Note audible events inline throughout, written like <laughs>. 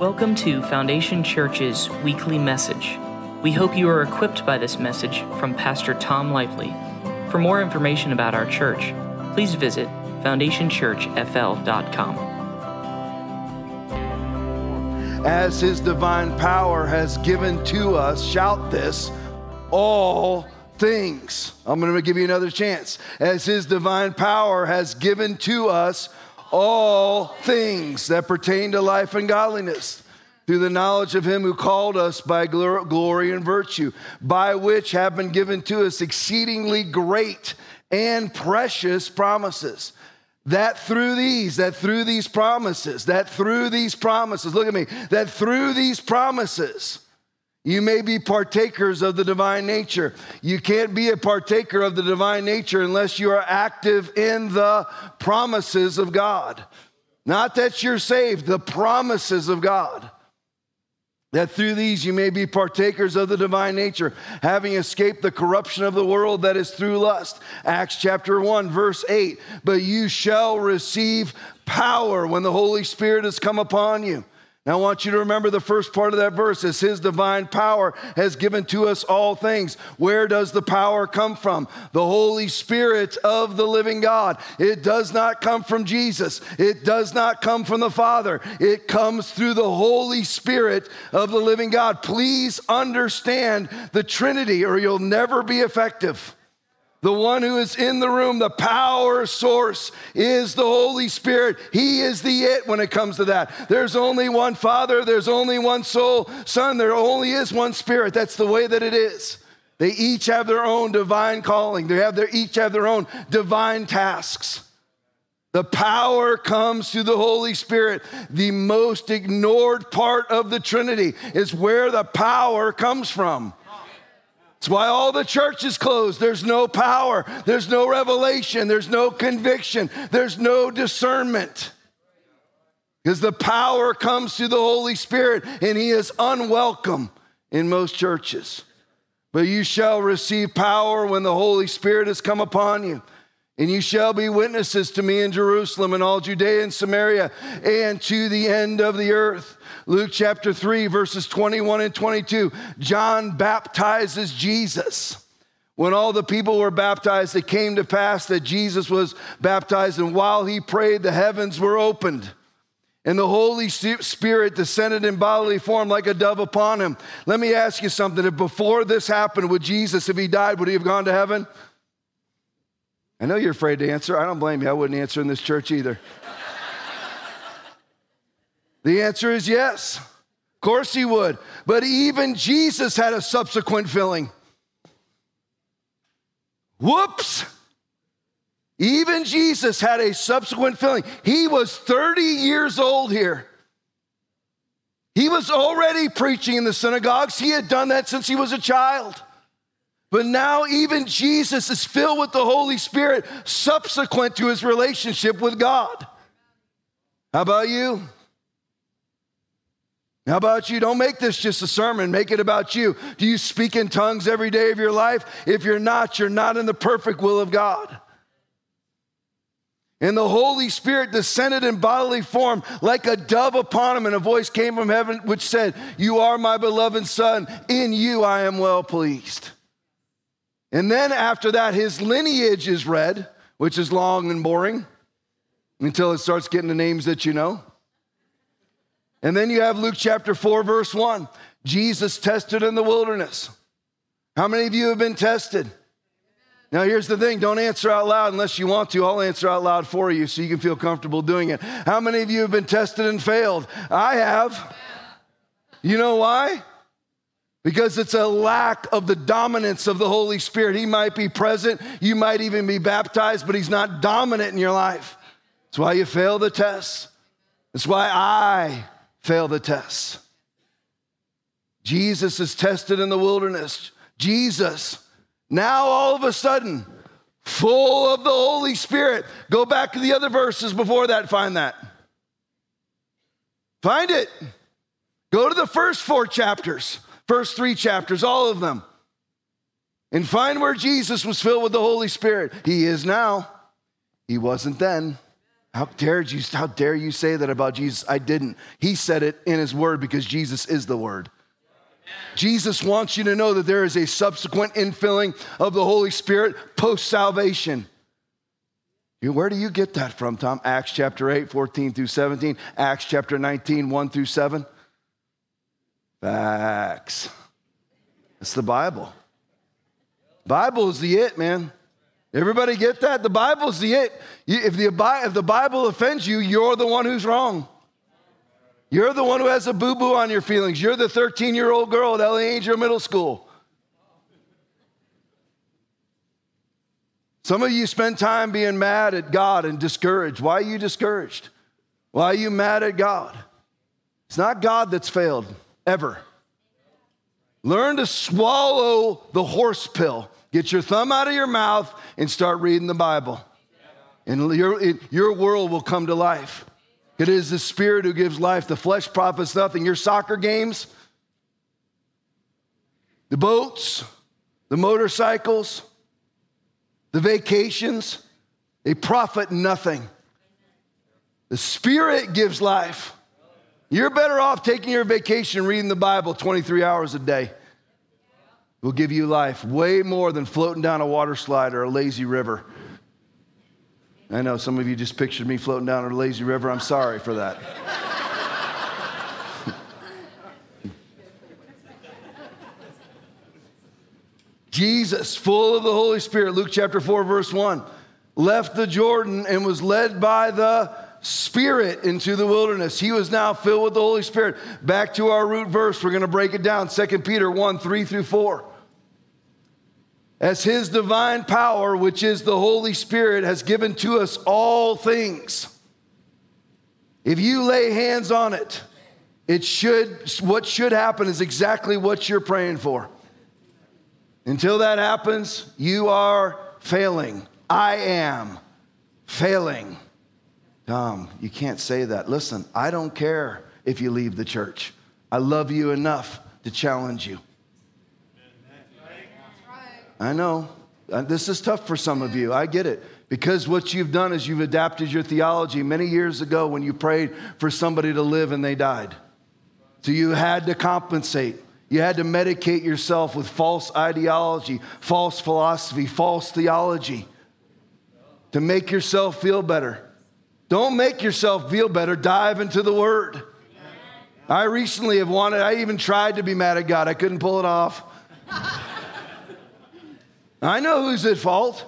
Welcome to Foundation Church's weekly message. We hope you are equipped by this message from Pastor Tom Lively. For more information about our church, please visit foundationchurchfl.com. As his divine power has given to us, shout this, all things. I'm going to give you another chance. As his divine power has given to us all things that pertain to life and godliness through the knowledge of him who called us by glory and virtue, by which have been given to us exceedingly great and precious promises. That through these, that through these promises, that through these promises, look at me, that through these promises, you may be partakers of the divine nature. You can't be a partaker of the divine nature unless you are active in the promises of God. Not that you're saved, the promises of God. That through these you may be partakers of the divine nature, having escaped the corruption of the world that is through lust. Acts chapter 1, verse 8. But you shall receive power when the Holy Spirit has come upon you now, I want you to remember the first part of that verse is His divine power has given to us all things. Where does the power come from? The Holy Spirit of the living God. It does not come from Jesus, it does not come from the Father. It comes through the Holy Spirit of the living God. Please understand the Trinity, or you'll never be effective. The one who is in the room, the power source is the Holy Spirit. He is the it when it comes to that. There's only one Father, there's only one soul, Son, there only is one Spirit. That's the way that it is. They each have their own divine calling, they have their, each have their own divine tasks. The power comes through the Holy Spirit. The most ignored part of the Trinity is where the power comes from. That's why all the church is closed. There's no power, there's no revelation, there's no conviction, there's no discernment. Because the power comes through the Holy Spirit and He is unwelcome in most churches. But you shall receive power when the Holy Spirit has come upon you. And you shall be witnesses to me in Jerusalem and all Judea and Samaria and to the end of the earth. Luke chapter 3, verses 21 and 22. John baptizes Jesus. When all the people were baptized, it came to pass that Jesus was baptized, and while he prayed, the heavens were opened. And the Holy Spirit descended in bodily form like a dove upon him. Let me ask you something. If before this happened with Jesus, if he died, would he have gone to heaven? I know you're afraid to answer. I don't blame you. I wouldn't answer in this church either. The answer is yes. Of course he would. But even Jesus had a subsequent filling. Whoops. Even Jesus had a subsequent filling. He was 30 years old here. He was already preaching in the synagogues. He had done that since he was a child. But now, even Jesus is filled with the Holy Spirit subsequent to his relationship with God. How about you? How about you? Don't make this just a sermon, make it about you. Do you speak in tongues every day of your life? If you're not, you're not in the perfect will of God. And the Holy Spirit descended in bodily form like a dove upon him, and a voice came from heaven which said, You are my beloved Son, in you I am well pleased. And then after that, his lineage is read, which is long and boring until it starts getting the names that you know. And then you have Luke chapter 4, verse 1. Jesus tested in the wilderness. How many of you have been tested? Now, here's the thing don't answer out loud unless you want to. I'll answer out loud for you so you can feel comfortable doing it. How many of you have been tested and failed? I have. You know why? Because it's a lack of the dominance of the Holy Spirit. He might be present, you might even be baptized, but He's not dominant in your life. That's why you fail the test. That's why I fail the test. Jesus is tested in the wilderness. Jesus, now all of a sudden, full of the Holy Spirit. Go back to the other verses before that, find that. Find it. Go to the first four chapters, first three chapters, all of them, and find where Jesus was filled with the Holy Spirit. He is now, he wasn't then. How dare you, how dare you say that about Jesus? I didn't. He said it in his word because Jesus is the word. Jesus wants you to know that there is a subsequent infilling of the Holy Spirit post salvation. Where do you get that from, Tom? Acts chapter 8, 14 through 17, Acts chapter 19, 1 through 7. Facts. It's the Bible. Bible is the it, man. Everybody get that? The Bible's the it. If the, if the Bible offends you, you're the one who's wrong. You're the one who has a boo boo on your feelings. You're the 13 year old girl at LA Angel Middle School. Some of you spend time being mad at God and discouraged. Why are you discouraged? Why are you mad at God? It's not God that's failed, ever. Learn to swallow the horse pill. Get your thumb out of your mouth and start reading the Bible. And your, your world will come to life. It is the Spirit who gives life. The flesh profits nothing. Your soccer games, the boats, the motorcycles, the vacations, they profit nothing. The Spirit gives life. You're better off taking your vacation reading the Bible 23 hours a day. Will give you life way more than floating down a water slide or a lazy river. I know some of you just pictured me floating down a lazy river. I'm sorry for that. <laughs> Jesus, full of the Holy Spirit, Luke chapter 4, verse 1, left the Jordan and was led by the Spirit into the wilderness. He was now filled with the Holy Spirit. Back to our root verse, we're going to break it down 2 Peter 1 3 through 4 as his divine power, which is the Holy Spirit, has given to us all things. If you lay hands on it, it should, what should happen is exactly what you're praying for. Until that happens, you are failing. I am failing. Tom, you can't say that. Listen, I don't care if you leave the church. I love you enough to challenge you. I know. Uh, this is tough for some of you. I get it. Because what you've done is you've adapted your theology many years ago when you prayed for somebody to live and they died. So you had to compensate. You had to medicate yourself with false ideology, false philosophy, false theology to make yourself feel better. Don't make yourself feel better. Dive into the Word. I recently have wanted, I even tried to be mad at God. I couldn't pull it off. I know who's at fault.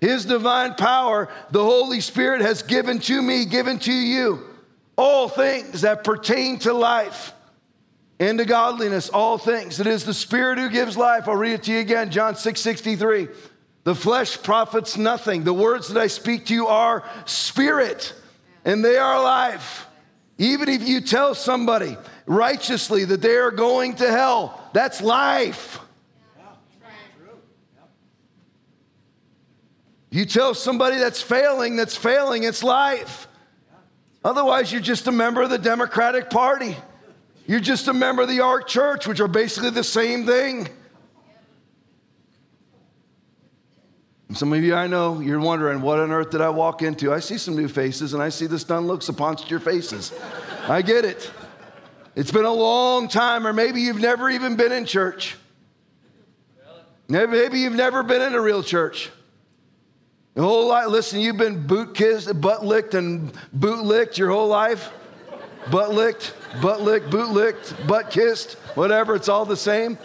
His divine power, the Holy Spirit has given to me, given to you, all things that pertain to life and to godliness, all things. It is the Spirit who gives life. I'll read it to you again, John 6 63. The flesh profits nothing. The words that I speak to you are spirit, and they are life. Even if you tell somebody righteously that they are going to hell, that's life. You tell somebody that's failing, that's failing, it's life. Otherwise, you're just a member of the Democratic Party. You're just a member of the Ark Church, which are basically the same thing. And some of you I know, you're wondering, what on earth did I walk into? I see some new faces and I see the stunned looks upon your faces. I get it. It's been a long time, or maybe you've never even been in church. Maybe you've never been in a real church. The whole life, listen, you've been boot kissed, butt licked, and boot licked your whole life. Butt licked, butt licked, boot licked, butt kissed, whatever, it's all the same.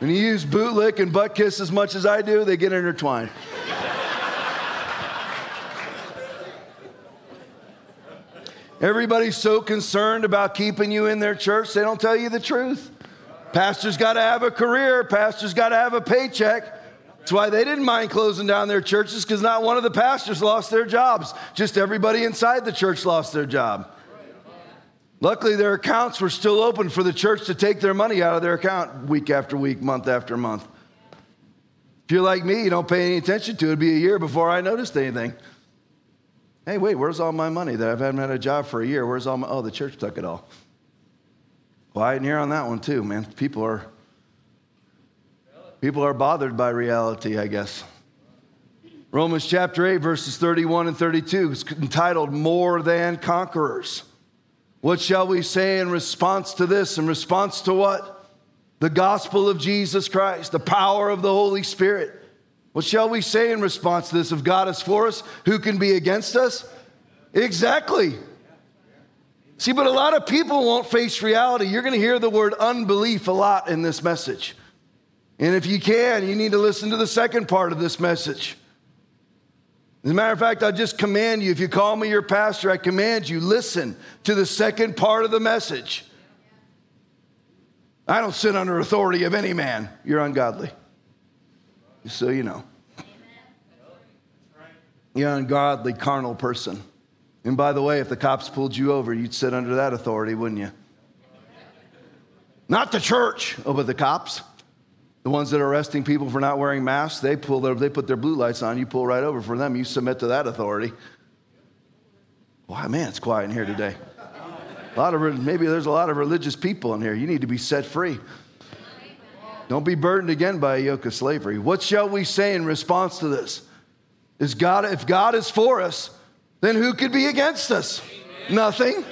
When you use boot lick and butt kiss as much as I do, they get intertwined. Everybody's so concerned about keeping you in their church, they don't tell you the truth. Pastor's got to have a career, pastor's got to have a paycheck. That's why they didn't mind closing down their churches because not one of the pastors lost their jobs. Just everybody inside the church lost their job. Luckily, their accounts were still open for the church to take their money out of their account week after week, month after month. If you're like me, you don't pay any attention to it. It'd be a year before I noticed anything. Hey, wait, where's all my money that I haven't had a job for a year? Where's all my, oh, the church took it all. Quiet in here on that one too, man. People are people are bothered by reality, I guess. Romans chapter 8, verses 31 and 32 is entitled More Than Conquerors. What shall we say in response to this? In response to what? The gospel of Jesus Christ, the power of the Holy Spirit. What shall we say in response to this? If God is for us, who can be against us? Exactly. See, but a lot of people won't face reality. You're going to hear the word unbelief a lot in this message. And if you can, you need to listen to the second part of this message. As a matter of fact, I just command you, if you call me your pastor, I command you, listen to the second part of the message. I don't sit under authority of any man. You're ungodly. So you know. You're an ungodly, carnal person. And by the way, if the cops pulled you over, you'd sit under that authority, wouldn't you? Not the church, oh, but the cops. The ones that are arresting people for not wearing masks, they, pull their, they put their blue lights on, you pull right over for them, you submit to that authority. Wow, man, it's quiet in here today. A lot of, maybe there's a lot of religious people in here. You need to be set free. Don't be burdened again by a yoke of slavery. What shall we say in response to this? Is God, if God is for us, then who could be against us? Amen. Nothing.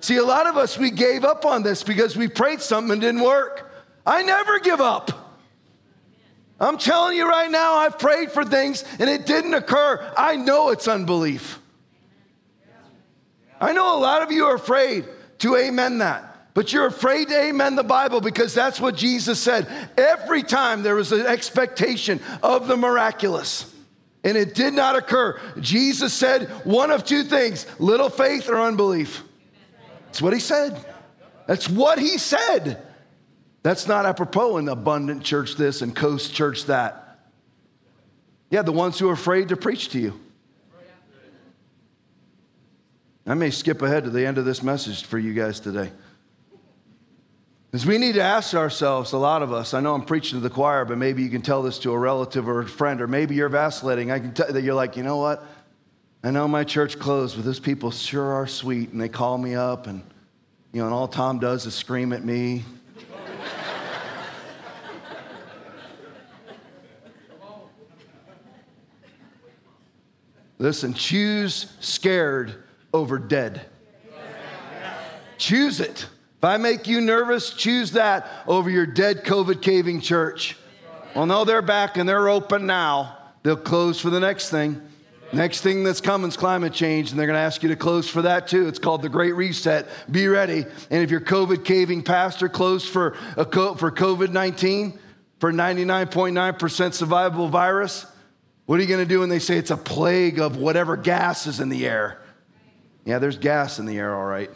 See, a lot of us, we gave up on this because we prayed something and didn't work. I never give up. I'm telling you right now, I've prayed for things and it didn't occur. I know it's unbelief. I know a lot of you are afraid to amen that, but you're afraid to amen the Bible because that's what Jesus said. Every time there was an expectation of the miraculous and it did not occur, Jesus said one of two things little faith or unbelief. That's what he said. That's what he said. That's not apropos in abundant church this and coast church that. Yeah, the ones who are afraid to preach to you. I may skip ahead to the end of this message for you guys today. Because we need to ask ourselves, a lot of us, I know I'm preaching to the choir, but maybe you can tell this to a relative or a friend, or maybe you're vacillating. I can tell that you're like, you know what? I know my church closed, but those people sure are sweet, and they call me up, and you know, and all Tom does is scream at me Listen, choose scared over dead. Choose it. If I make you nervous, choose that over your dead COVID caving church. Well, no, they're back and they're open now. They'll close for the next thing. Next thing that's coming is climate change, and they're going to ask you to close for that too. It's called the Great Reset. Be ready. And if your COVID caving pastor closed for, a, for COVID 19, for 99.9% survivable virus, what are you going to do when they say it's a plague of whatever gas is in the air? Yeah, there's gas in the air, all right.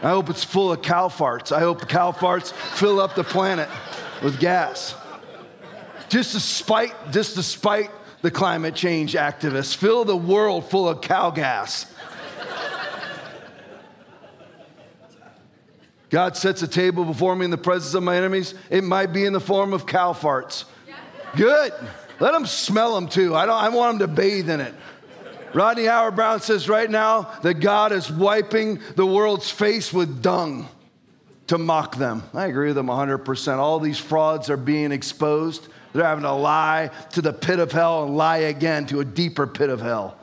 I hope it's full of cow farts. I hope cow farts fill up the planet with gas. Just despite, just despite the climate change activists, fill the world full of cow gas. God sets a table before me in the presence of my enemies. It might be in the form of cow farts. Good. Let them smell them too. I, don't, I want them to bathe in it. Rodney Howard-Browne says right now that God is wiping the world's face with dung to mock them. I agree with them 100%. All these frauds are being exposed. They're having to lie to the pit of hell and lie again to a deeper pit of hell.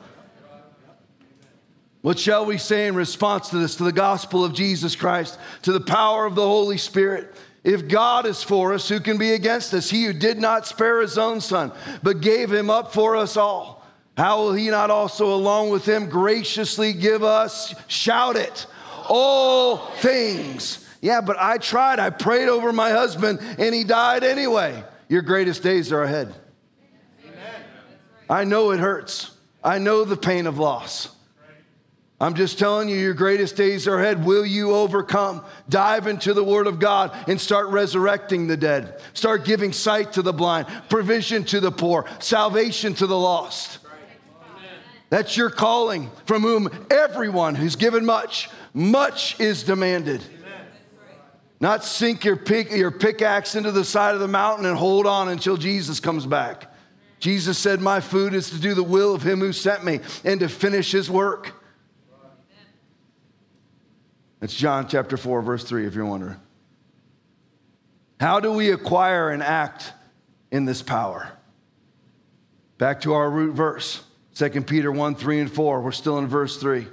What shall we say in response to this, to the gospel of Jesus Christ, to the power of the Holy Spirit? If God is for us, who can be against us? He who did not spare his own son, but gave him up for us all. How will he not also, along with him, graciously give us, shout it, all things? Yeah, but I tried. I prayed over my husband and he died anyway. Your greatest days are ahead. Amen. I know it hurts. I know the pain of loss. I'm just telling you, your greatest days are ahead. Will you overcome? Dive into the Word of God and start resurrecting the dead. Start giving sight to the blind, provision to the poor, salvation to the lost. That's your calling, from whom everyone who's given much, much is demanded. Not sink your, pick, your pickaxe into the side of the mountain and hold on until Jesus comes back. Jesus said, My food is to do the will of him who sent me and to finish his work. It's John chapter 4, verse 3, if you're wondering. How do we acquire and act in this power? Back to our root verse, 2 Peter 1 3 and 4. We're still in verse 3.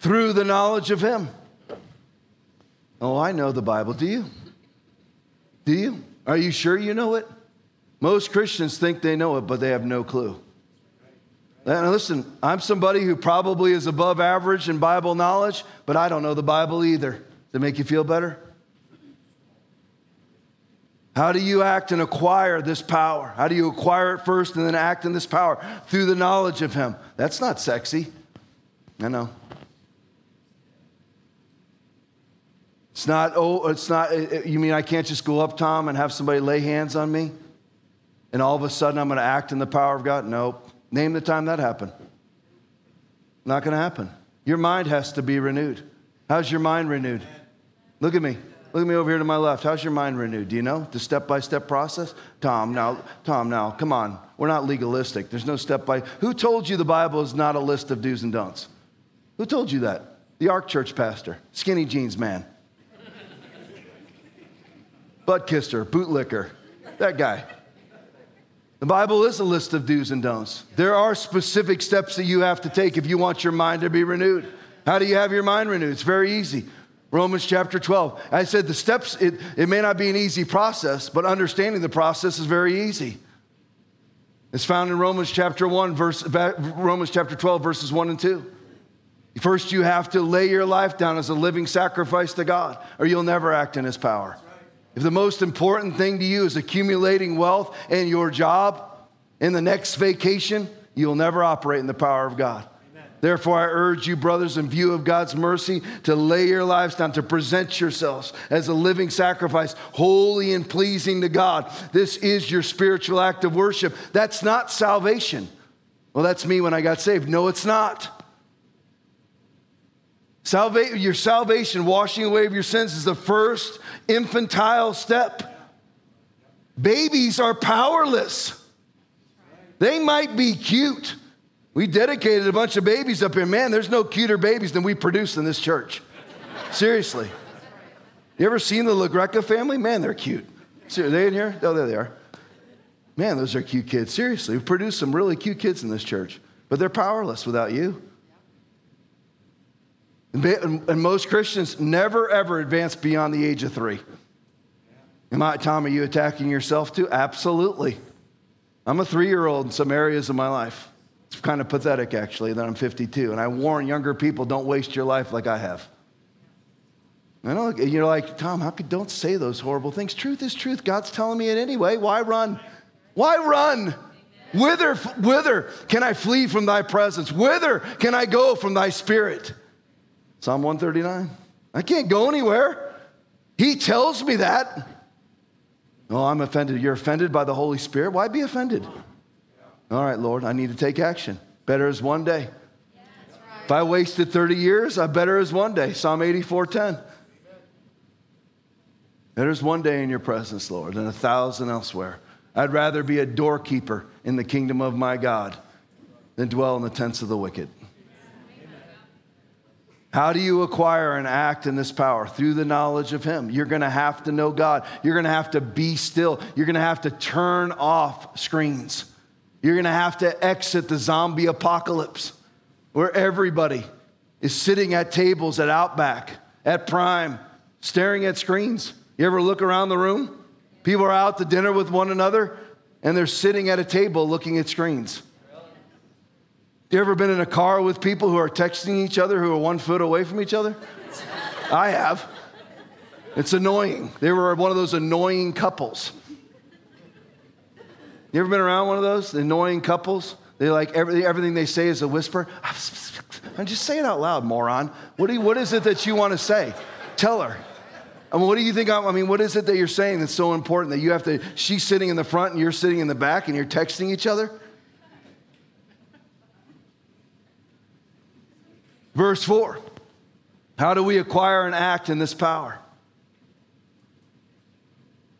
Through the knowledge of Him. Oh, I know the Bible. Do you? Do you? Are you sure you know it? Most Christians think they know it, but they have no clue. And listen, I'm somebody who probably is above average in Bible knowledge, but I don't know the Bible either. Does it make you feel better? How do you act and acquire this power? How do you acquire it first and then act in this power? Through the knowledge of Him. That's not sexy. I know. It's not, oh, it's not, you mean I can't just go up, Tom, and have somebody lay hands on me? And all of a sudden I'm going to act in the power of God? Nope. Name the time that happened. Not going to happen. Your mind has to be renewed. How's your mind renewed? Look at me. Look at me over here to my left. How's your mind renewed? Do you know the step by step process? Tom, now, Tom, now, come on. We're not legalistic. There's no step by. Who told you the Bible is not a list of do's and don'ts? Who told you that? The Ark Church pastor, skinny jeans man, butt kisser, bootlicker, that guy. The Bible is a list of do's and don'ts. There are specific steps that you have to take if you want your mind to be renewed. How do you have your mind renewed? It's very easy. Romans chapter 12. I said the steps, it, it may not be an easy process, but understanding the process is very easy. It's found in Romans chapter 1, verse, Romans chapter 12, verses 1 and 2. First, you have to lay your life down as a living sacrifice to God, or you'll never act in His power. If the most important thing to you is accumulating wealth and your job in the next vacation, you'll never operate in the power of God. Therefore, I urge you, brothers, in view of God's mercy, to lay your lives down, to present yourselves as a living sacrifice, holy and pleasing to God. This is your spiritual act of worship. That's not salvation. Well, that's me when I got saved. No, it's not. Salva- your salvation, washing away of your sins, is the first infantile step. Babies are powerless. They might be cute. We dedicated a bunch of babies up here. Man, there's no cuter babies than we produce in this church. Seriously. You ever seen the LaGreca family? Man, they're cute. Are they in here? Oh, there they are. Man, those are cute kids. Seriously, we've produced some really cute kids in this church, but they're powerless without you. And most Christians never ever advance beyond the age of three. Am I, Tom, are you attacking yourself too? Absolutely. I'm a three year old in some areas of my life. It's kind of pathetic, actually, that I'm 52. And I warn younger people don't waste your life like I have. I know you're like, Tom, how could, don't say those horrible things. Truth is truth. God's telling me it anyway. Why run? Why run? Whither, whither can I flee from thy presence? Whither can I go from thy spirit? Psalm 139. I can't go anywhere. He tells me that. Oh, I'm offended. You're offended by the Holy Spirit? Why be offended? All right, Lord, I need to take action. Better is one day. If I wasted 30 years, I better is one day. Psalm 84:10. Better is one day in your presence, Lord, than a thousand elsewhere. I'd rather be a doorkeeper in the kingdom of my God than dwell in the tents of the wicked. How do you acquire and act in this power? Through the knowledge of Him. You're going to have to know God. You're going to have to be still. You're going to have to turn off screens. You're going to have to exit the zombie apocalypse where everybody is sitting at tables at Outback, at Prime, staring at screens. You ever look around the room? People are out to dinner with one another and they're sitting at a table looking at screens. You ever been in a car with people who are texting each other who are one foot away from each other? I have. It's annoying. They were one of those annoying couples. You ever been around one of those annoying couples? They like everything, everything they say is a whisper. I'm just saying out loud, moron. What, you, what is it that you want to say? Tell her. I mean, what do you think? I mean, what is it that you're saying that's so important that you have to? She's sitting in the front and you're sitting in the back and you're texting each other. Verse four. How do we acquire and act in this power?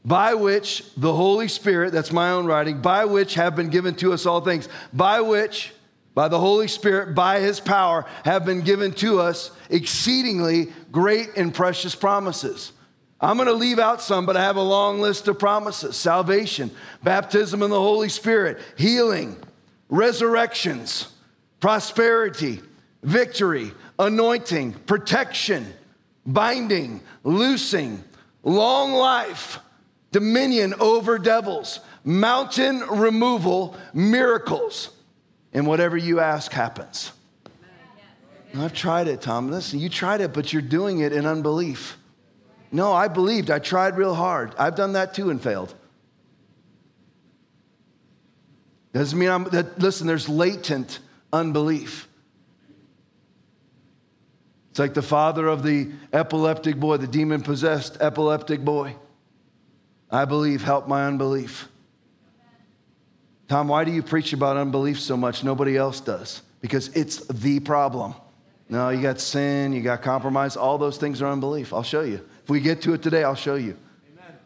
by which the Holy Spirit, that's my own writing, by which have been given to us all things, by which, by the Holy Spirit, by his power, have been given to us exceedingly great and precious promises. I'm going to leave out some, but I have a long list of promises salvation, baptism in the Holy Spirit, healing, resurrections, prosperity, victory, anointing, protection, binding, loosing, long life, dominion over devils, mountain removal, miracles. And whatever you ask happens. I've tried it, Tom. Listen, you tried it, but you're doing it in unbelief. No, I believed. I tried real hard. I've done that too and failed. Doesn't mean I'm, that, listen, there's latent unbelief. It's like the father of the epileptic boy, the demon possessed epileptic boy. I believe, help my unbelief. Tom, why do you preach about unbelief so much? Nobody else does. Because it's the problem. No, you got sin, you got compromise, all those things are unbelief. I'll show you. If we get to it today, I'll show you. Amen.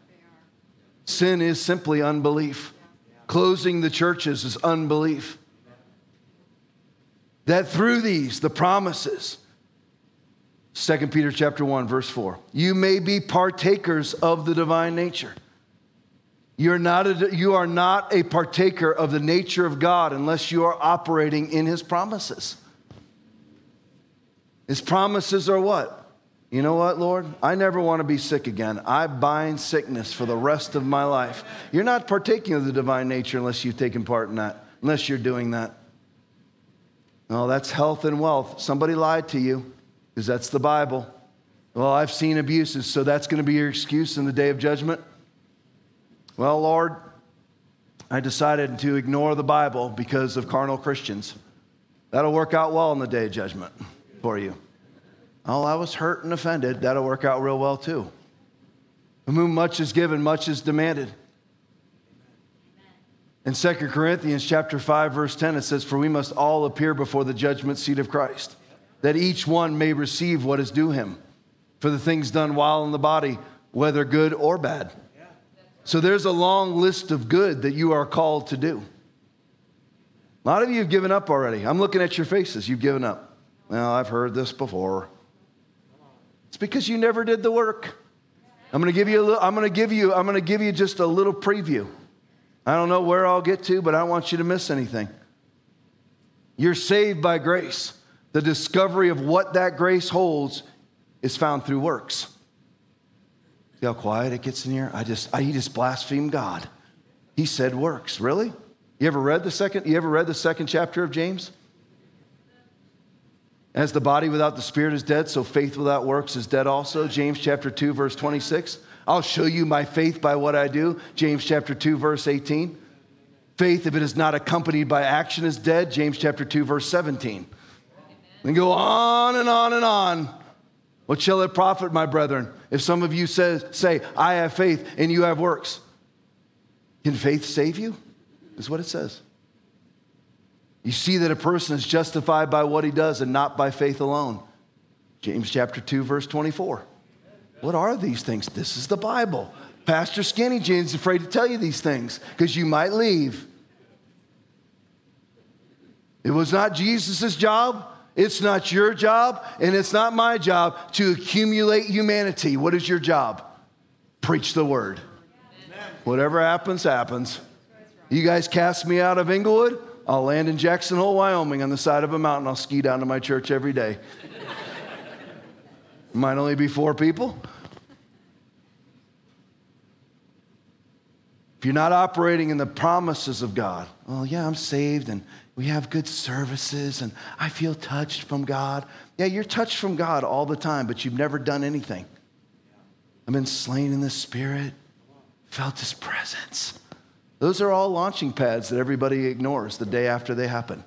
Sin is simply unbelief. Closing the churches is unbelief. That through these, the promises, 2 Peter chapter 1, verse 4, you may be partakers of the divine nature. You're not a, you are not a partaker of the nature of God unless you are operating in his promises. His promises are what? You know what, Lord? I never want to be sick again. I bind sickness for the rest of my life. You're not partaking of the divine nature unless you've taken part in that, unless you're doing that. No, that's health and wealth. Somebody lied to you because that's the Bible. Well, I've seen abuses, so that's going to be your excuse in the day of judgment. Well, Lord, I decided to ignore the Bible because of carnal Christians. That'll work out well in the day of judgment for you. Oh, I was hurt and offended. That'll work out real well too. From whom much is given, much is demanded. In 2 Corinthians chapter 5, verse 10, it says, For we must all appear before the judgment seat of Christ, that each one may receive what is due him for the things done while in the body, whether good or bad. So there's a long list of good that you are called to do. A lot of you have given up already. I'm looking at your faces. You've given up. Well, I've heard this before. It's because you never did the work. I'm going to give you a little, I'm going to give you I'm going to give you just a little preview. I don't know where I'll get to, but I don't want you to miss anything. You're saved by grace. The discovery of what that grace holds is found through works. See how quiet it gets in here? I just I, he just blasphemed God. He said works. Really? You ever read the second you ever read the second chapter of James? As the body without the spirit is dead, so faith without works is dead also. James chapter 2, verse 26. I'll show you my faith by what I do. James chapter 2, verse 18. Faith, if it is not accompanied by action, is dead. James chapter 2, verse 17. And go on and on and on. What shall it profit, my brethren, if some of you says, say, I have faith and you have works? Can faith save you? Is what it says. You see that a person is justified by what he does and not by faith alone. James chapter 2, verse 24. What are these things? This is the Bible. Pastor Skinny Jeans afraid to tell you these things because you might leave. It was not Jesus' job. It's not your job, and it's not my job to accumulate humanity. What is your job? Preach the word. Amen. Whatever happens, happens. You guys cast me out of Englewood. I'll land in Jackson Hole, Wyoming on the side of a mountain. I'll ski down to my church every day. <laughs> Might only be four people. If you're not operating in the promises of God, well, yeah, I'm saved and we have good services and I feel touched from God. Yeah, you're touched from God all the time, but you've never done anything. I've been slain in the Spirit, felt His presence. Those are all launching pads that everybody ignores the day after they happen.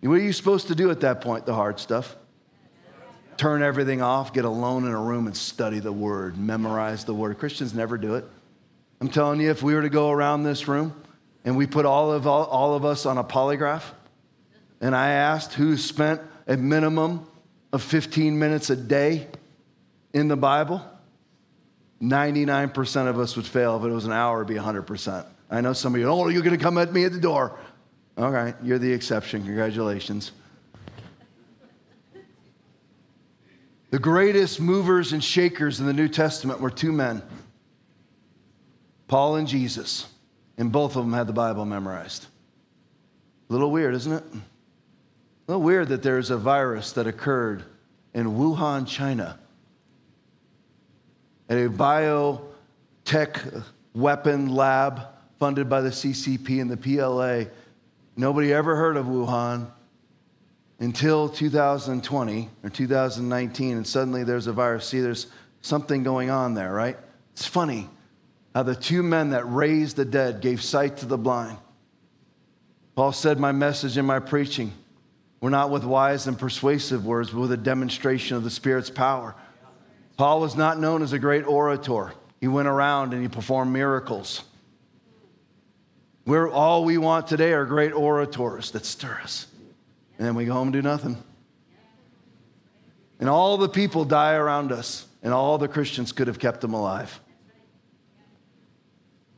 What are you supposed to do at that point? The hard stuff. Turn everything off, get alone in a room and study the word, memorize the word. Christians never do it. I'm telling you, if we were to go around this room and we put all of, all, all of us on a polygraph, and I asked who spent a minimum of 15 minutes a day in the Bible, 99% of us would fail. If it was an hour, it'd be 100%. I know some of you, oh, you're going to come at me at the door. All right, you're the exception. Congratulations. The greatest movers and shakers in the New Testament were two men Paul and Jesus. and both of them had the Bible memorized. A little weird, isn't it? A little weird that there's a virus that occurred in Wuhan, China, at a biotech weapon lab funded by the CCP and the PLA. Nobody ever heard of Wuhan until 2020 or 2019, and suddenly there's a virus. See, there's something going on there, right? It's funny how the two men that raised the dead gave sight to the blind. Paul said, My message and my preaching were not with wise and persuasive words, but with a demonstration of the Spirit's power. Paul was not known as a great orator. He went around and he performed miracles. We're, all we want today are great orators that stir us. And then we go home and do nothing. And all the people die around us, and all the Christians could have kept them alive.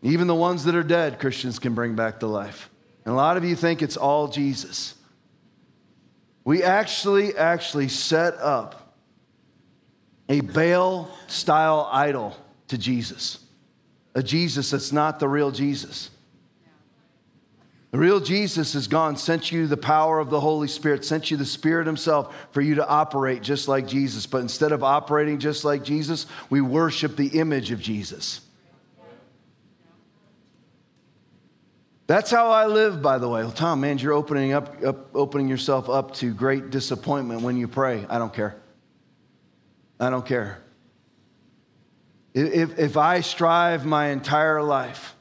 Even the ones that are dead, Christians can bring back to life. And a lot of you think it's all Jesus. We actually, actually set up a Baal style idol to Jesus, a Jesus that's not the real Jesus. The real Jesus is gone, sent you the power of the Holy Spirit, sent you the Spirit Himself for you to operate just like Jesus. But instead of operating just like Jesus, we worship the image of Jesus. That's how I live, by the way. Well, Tom, man, you're opening, up, up, opening yourself up to great disappointment when you pray. I don't care. I don't care. If, if I strive my entire life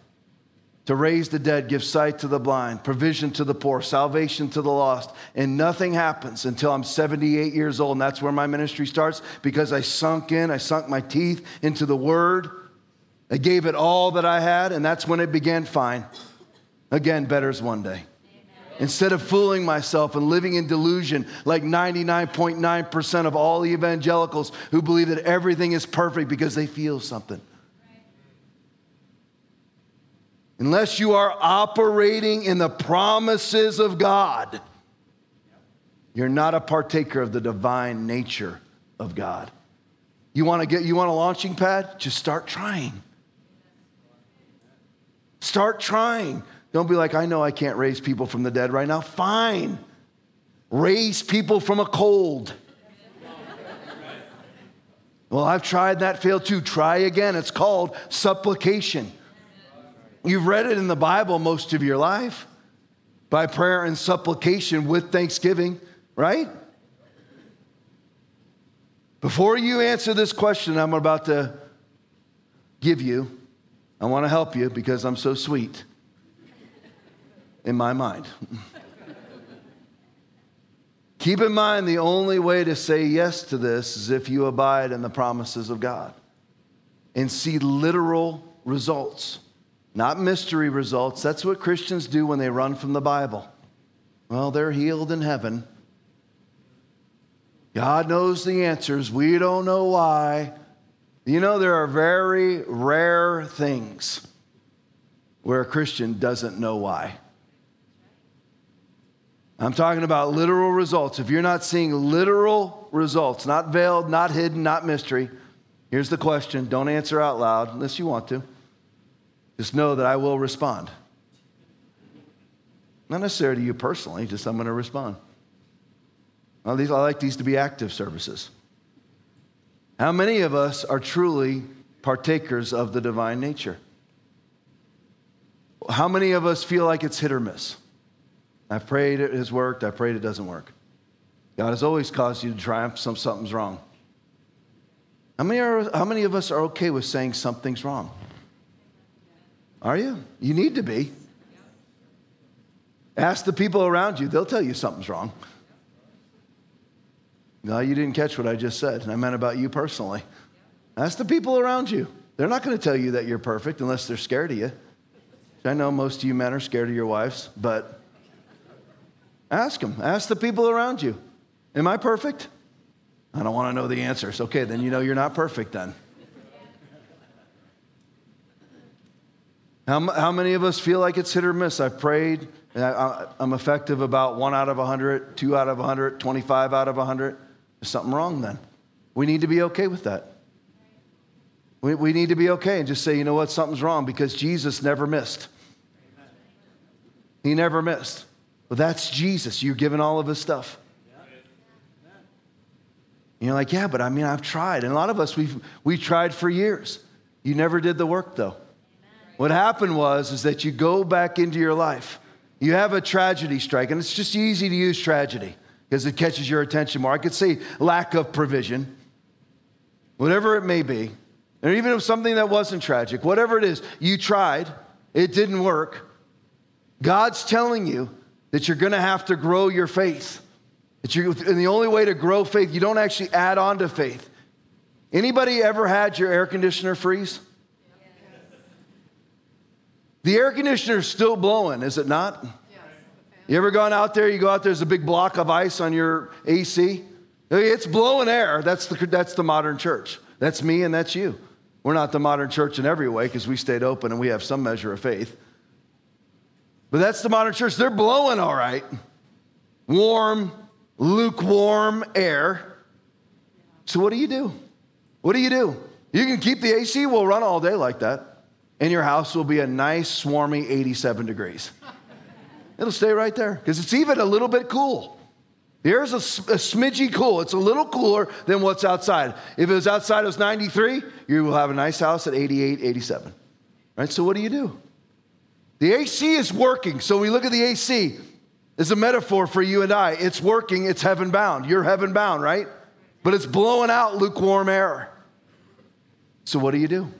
to raise the dead, give sight to the blind, provision to the poor, salvation to the lost. And nothing happens until I'm 78 years old. And that's where my ministry starts because I sunk in, I sunk my teeth into the word. I gave it all that I had, and that's when it began fine. Again, better's one day. Instead of fooling myself and living in delusion like 99.9% of all evangelicals who believe that everything is perfect because they feel something. unless you are operating in the promises of God, you're not a partaker of the divine nature of God. You want to get you want a launching pad? Just start trying. Start trying. Don't be like, I know I can't raise people from the dead right now. Fine. Raise people from a cold. Well, I've tried that, failed too. Try again. It's called supplication. You've read it in the Bible most of your life by prayer and supplication with thanksgiving, right? Before you answer this question I'm about to give you, I want to help you because I'm so sweet in my mind. Keep in mind the only way to say yes to this is if you abide in the promises of God and see literal results not mystery results. That's what Christians do when they run from the Bible. Well, they're healed in heaven. God knows the answers. We don't know why. You know, there are very rare things where a Christian doesn't know why. I'm talking about literal results. If you're not seeing literal results, not veiled, not hidden, not mystery, here's the question. Don't answer out loud unless you want to. Just know that I will respond. Not necessarily to you personally, just I'm going to respond. Well, these, I like these to be active services. How many of us are truly partakers of the divine nature? How many of us feel like it's hit or miss? I've prayed it has worked, I prayed it doesn't work. God has always caused you to triumph, some, something's wrong. How many, are, how many of us are okay with saying something's wrong? Are you? You need to be. Ask the people around you, they'll tell you something's wrong. No, you didn't catch what I just said. I meant about you personally. Ask the people around you. They're not going to tell you that you're perfect unless they're scared of you. I know most of you men are scared of your wives, but ask them. Ask the people around you. Am I perfect? I don't want to know the answers. Okay, then you know you're not perfect then. How, how many of us feel like it's hit or miss? I've prayed, I, am effective about one out of 100, two out of 100, 25 out of 100. There's something wrong then. We need to be okay with that. We, we need to be okay and just say, you know what, something's wrong because Jesus never missed. He never missed. Well, that's Jesus. You're giving all of his stuff. You're like, yeah, but I mean, I've tried. And a lot of us, we've, we tried for years. You never did the work, though. What happened was is that you go back into your life. You have a tragedy strike, and it's just easy to use tragedy because it catches your attention more. I could say lack of provision, whatever it may be, or even if something that wasn't tragic, whatever it is, you tried, it didn't work. God's telling you that you're going to have to grow your faith. That you, and the only way to grow faith, you don't actually add on to faith. Anybody ever had your air conditioner freeze? The air conditioner is still blowing, is it not? You ever gone out there? You go out there, there's a big block of ice on your AC. It's blowing air. That's the, that's the modern church. That's me and that's you. We're not the modern church in every way because we stayed open and we have some measure of faith. But that's the modern church. They're blowing all right. Warm, lukewarm air. So what do you do? What do you do? You can keep the AC we'll run all day like that, and your house will be a nice, swarmy 87 degrees. It'll stay right there because it's even a little bit cool. Here's a, a, smidgy cool. It's a little cooler than what's outside. If it was outside, it was 93, you will have a nice house at 88, 87. Right? So what do you do? The AC is working. So we look at the AC as a metaphor for you and I. It's working, it's heaven bound. You're heaven bound, right? But it's blowing out lukewarm air. So what do you do?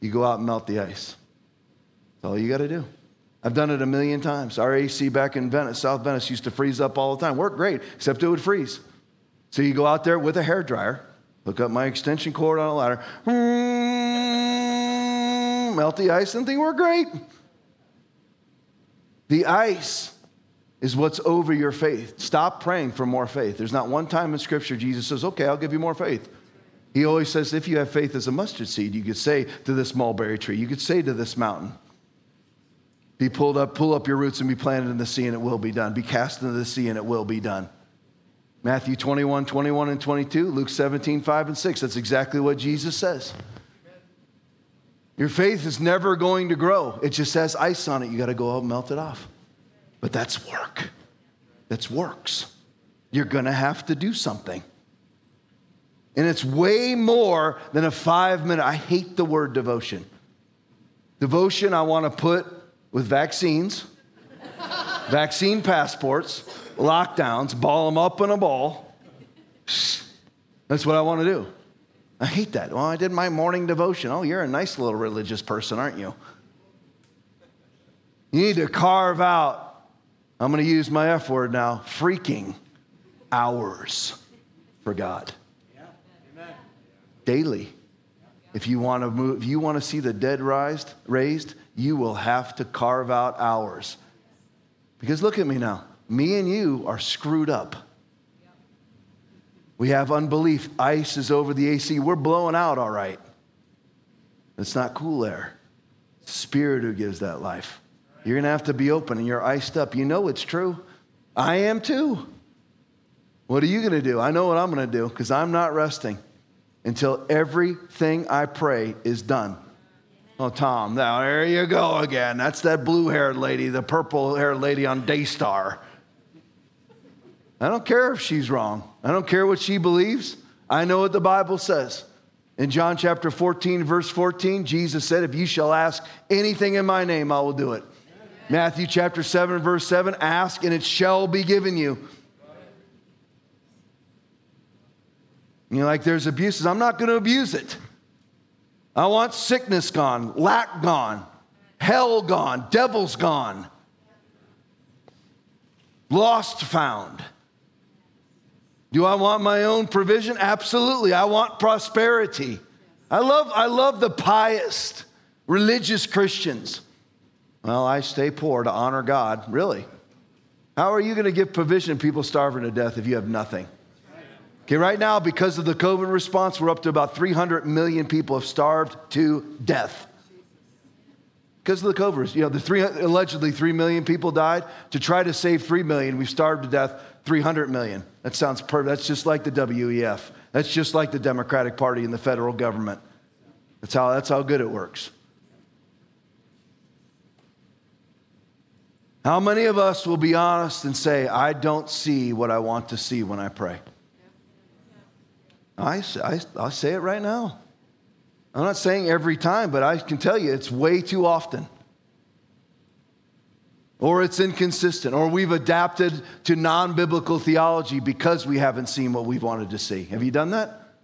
You go out and melt the ice. That's all you got to do. I've done it a million times. Our AC back in Venice, South Venice, used to freeze up all the time. Worked great, except it would freeze. So you go out there with a hair dryer, hook up my extension cord on a ladder, <laughs> melt the ice, and things work great. The ice is what's over your faith. Stop praying for more faith. There's not one time in Scripture Jesus says, okay, I'll give you more faith. He always says, if you have faith as a mustard seed, you could say to this mulberry tree, you could say to this mountain, be pulled up, pull up your roots and be planted in the sea, and it will be done. Be cast into the sea, and it will be done. Matthew 21, 21, and 22, Luke 17, 5 and 6. That's exactly what Jesus says. Your faith is never going to grow. It just has ice on it. You got to go out and melt it off. But that's work. That's works. You're going to have to do something. And it's way more than a five minute. I hate the word devotion. Devotion, I want to put with vaccines, <laughs> vaccine passports, lockdowns, ball them up in a ball. That's what I want to do. I hate that. Well, I did my morning devotion. Oh, you're a nice little religious person, aren't you? You need to carve out, I'm going to use my F word now, freaking hours for God. Daily. If you want to move, if you want to see the dead raised, raised, you will have to carve out hours. Because look at me now. Me and you are screwed up. We have unbelief. Ice is over the AC. We're blowing out all right. It's not cool air. Spirit who gives that life. You're going to have to be open and you're iced up. You know it's true. I am too. What are you going to do? I know what I'm going to do because I'm not resting until everything I pray is done. Oh, Tom, now there you go again. That's that blue haired lady, the purple haired lady on Daystar. I don't care if she's wrong. I don't care what she believes. I know what the Bible says. In John chapter 14, verse 14, Jesus said, If you shall ask anything in my name, I will do it. Matthew chapter 7, verse 7, ask and it shall be given you. You know, like there's abuses. I'm not going to abuse it. I want sickness gone, lack gone, hell gone, devils gone, lost found. Do I want my own provision? Absolutely. I want prosperity. I love, I love the pious, religious Christians. Well, I stay poor to honor God. Really? How are you going to give provision to people starving to death if you have nothing? Okay, right now, because of the COVID response, we're up to about 300 million people have starved to death. Because of the COVID, you know, the three, allegedly 3 million people died. To try to save 3 million, we've starved to death 300 million. That sounds perfect. That's just like the WEF. That's just like the Democratic Party and the federal government. That's how, that's how good it works. How many of us will be honest and say, I don't see what I want to see when I pray? I, I, I'll say it right now. I'm not saying every time, but I can tell you it's way too often. Or it's inconsistent, or we've adapted to non biblical theology because we haven't seen what we've wanted to see. Have you done that?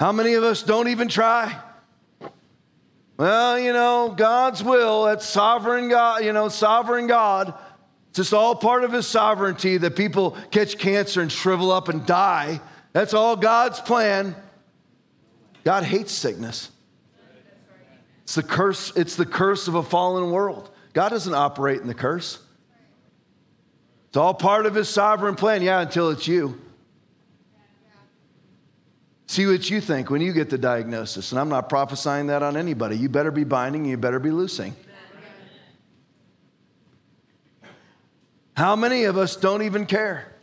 How many of us don't even try? Well, you know, God's will, that's sovereign God, you know, sovereign God. It's just all part of his sovereignty that people catch cancer and shrivel up and die. That's all God's plan. God hates sickness. It's the curse, it's the curse of a fallen world. God doesn't operate in the curse. It's all part of his sovereign plan. Yeah, until it's you. See what you think when you get the diagnosis. And I'm not prophesying that on anybody. You better be binding, you better be loosing. How many of us don't even care?